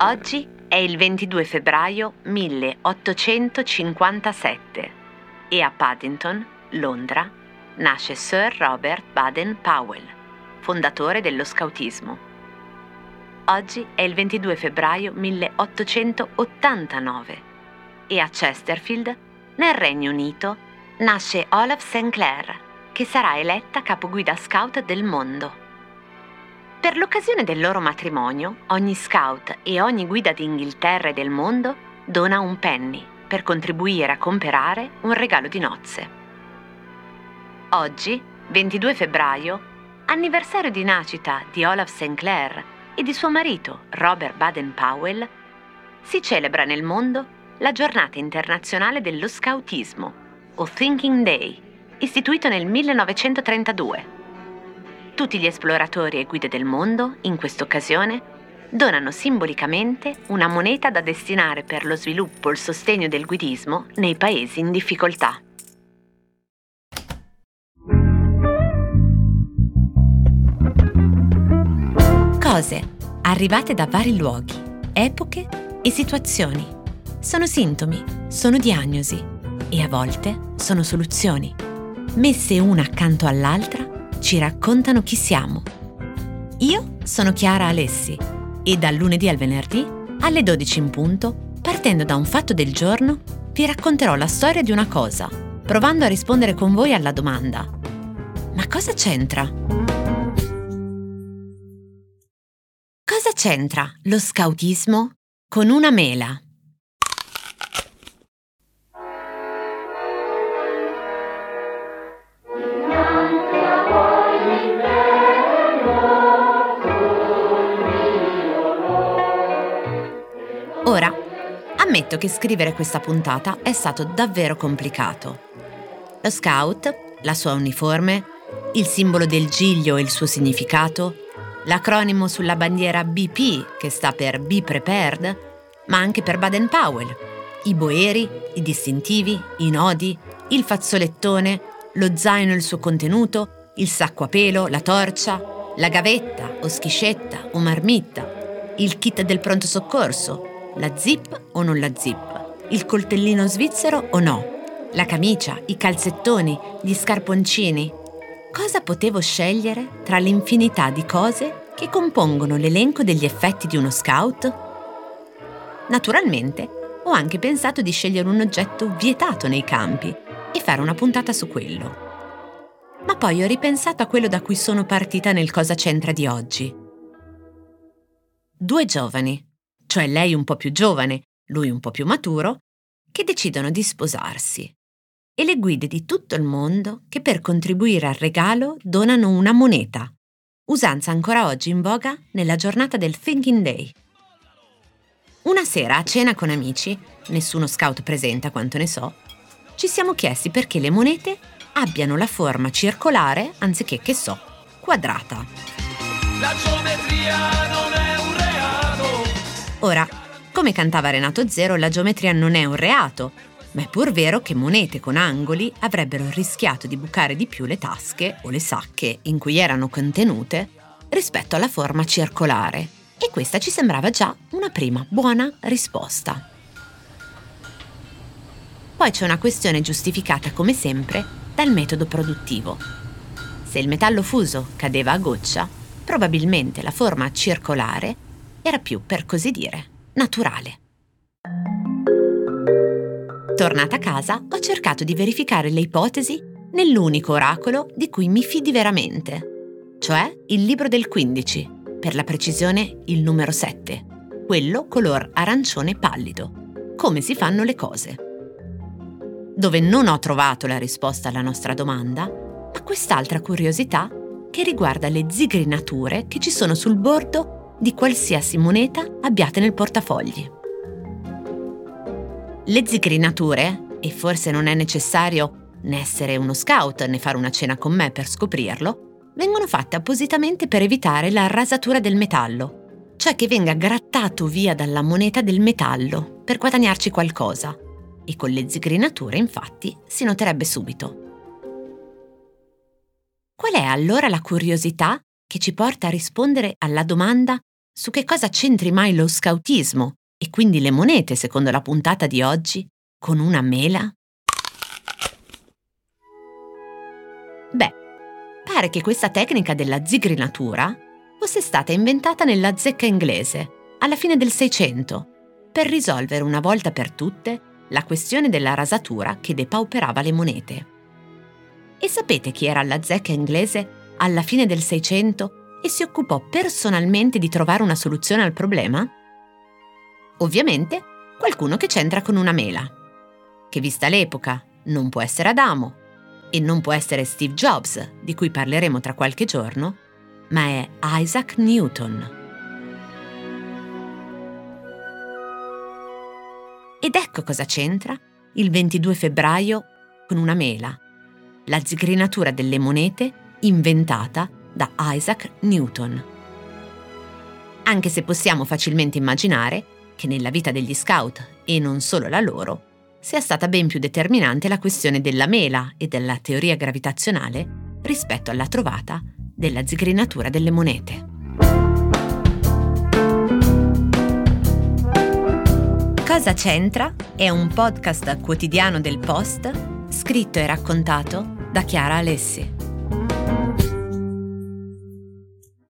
Oggi è il 22 febbraio 1857 e a Paddington, Londra, nasce Sir Robert Baden-Powell, fondatore dello scautismo. Oggi è il 22 febbraio 1889 e a Chesterfield, nel Regno Unito, nasce Olaf St. Clair, che sarà eletta capoguida scout del mondo. Per l'occasione del loro matrimonio, ogni scout e ogni guida d'Inghilterra e del mondo dona un penny per contribuire a comprare un regalo di nozze. Oggi, 22 febbraio, anniversario di nascita di Olaf St. Clair e di suo marito Robert Baden-Powell, si celebra nel mondo la giornata internazionale dello scautismo, o Thinking Day, istituito nel 1932 tutti gli esploratori e guide del mondo, in questa occasione, donano simbolicamente una moneta da destinare per lo sviluppo e il sostegno del guidismo nei paesi in difficoltà. Cose arrivate da vari luoghi, epoche e situazioni. Sono sintomi, sono diagnosi e a volte sono soluzioni, messe una accanto all'altra ci raccontano chi siamo. Io sono Chiara Alessi e dal lunedì al venerdì alle 12 in punto, partendo da un fatto del giorno, vi racconterò la storia di una cosa, provando a rispondere con voi alla domanda Ma cosa c'entra? Cosa c'entra lo scautismo con una mela? Ammetto che scrivere questa puntata è stato davvero complicato. Lo scout, la sua uniforme, il simbolo del giglio e il suo significato, l'acronimo sulla bandiera BP che sta per Be Prepared, ma anche per Baden-Powell, i boeri, i distintivi, i nodi, il fazzolettone, lo zaino e il suo contenuto, il sacco a pelo, la torcia, la gavetta o schiscetta o marmitta, il kit del pronto soccorso, la zip o non la zip? Il coltellino svizzero o no? La camicia, i calzettoni, gli scarponcini? Cosa potevo scegliere tra l'infinità di cose che compongono l'elenco degli effetti di uno scout? Naturalmente, ho anche pensato di scegliere un oggetto vietato nei campi e fare una puntata su quello. Ma poi ho ripensato a quello da cui sono partita nel Cosa c'entra di oggi. Due giovani, cioè lei un po' più giovane, lui un po' più maturo, che decidono di sposarsi. E le guide di tutto il mondo che per contribuire al regalo donano una moneta, usanza ancora oggi in voga nella giornata del Thinking Day. Una sera a cena con amici, nessuno scout presente a quanto ne so, ci siamo chiesti perché le monete abbiano la forma circolare anziché, che so, quadrata. La geometria non è Ora, come cantava Renato Zero, la geometria non è un reato, ma è pur vero che monete con angoli avrebbero rischiato di bucare di più le tasche o le sacche in cui erano contenute rispetto alla forma circolare. E questa ci sembrava già una prima buona risposta. Poi c'è una questione giustificata come sempre dal metodo produttivo. Se il metallo fuso cadeva a goccia, probabilmente la forma circolare era più, per così dire, naturale. Tornata a casa, ho cercato di verificare le ipotesi nell'unico oracolo di cui mi fidi veramente, cioè il libro del 15, per la precisione il numero 7, quello color arancione pallido. Come si fanno le cose? Dove non ho trovato la risposta alla nostra domanda, ma quest'altra curiosità che riguarda le zigrinature che ci sono sul bordo di qualsiasi moneta abbiate nel portafogli. Le zigrinature, e forse non è necessario né essere uno scout né fare una cena con me per scoprirlo, vengono fatte appositamente per evitare la rasatura del metallo, cioè che venga grattato via dalla moneta del metallo per guadagnarci qualcosa. E con le zigrinature, infatti, si noterebbe subito. Qual è allora la curiosità che ci porta a rispondere alla domanda su che cosa c'entri mai lo scautismo e quindi le monete, secondo la puntata di oggi, con una mela? Beh, pare che questa tecnica della zigrinatura fosse stata inventata nella zecca inglese alla fine del Seicento per risolvere una volta per tutte la questione della rasatura che depauperava le monete. E sapete chi era alla zecca inglese alla fine del Seicento e si occupò personalmente di trovare una soluzione al problema? Ovviamente qualcuno che c'entra con una mela, che vista l'epoca non può essere Adamo e non può essere Steve Jobs, di cui parleremo tra qualche giorno, ma è Isaac Newton. Ed ecco cosa c'entra il 22 febbraio con una mela, la zigrinatura delle monete inventata da Isaac Newton. Anche se possiamo facilmente immaginare che nella vita degli scout, e non solo la loro, sia stata ben più determinante la questione della mela e della teoria gravitazionale rispetto alla trovata della zigrinatura delle monete. Cosa c'entra è un podcast quotidiano del Post scritto e raccontato da Chiara Alessi.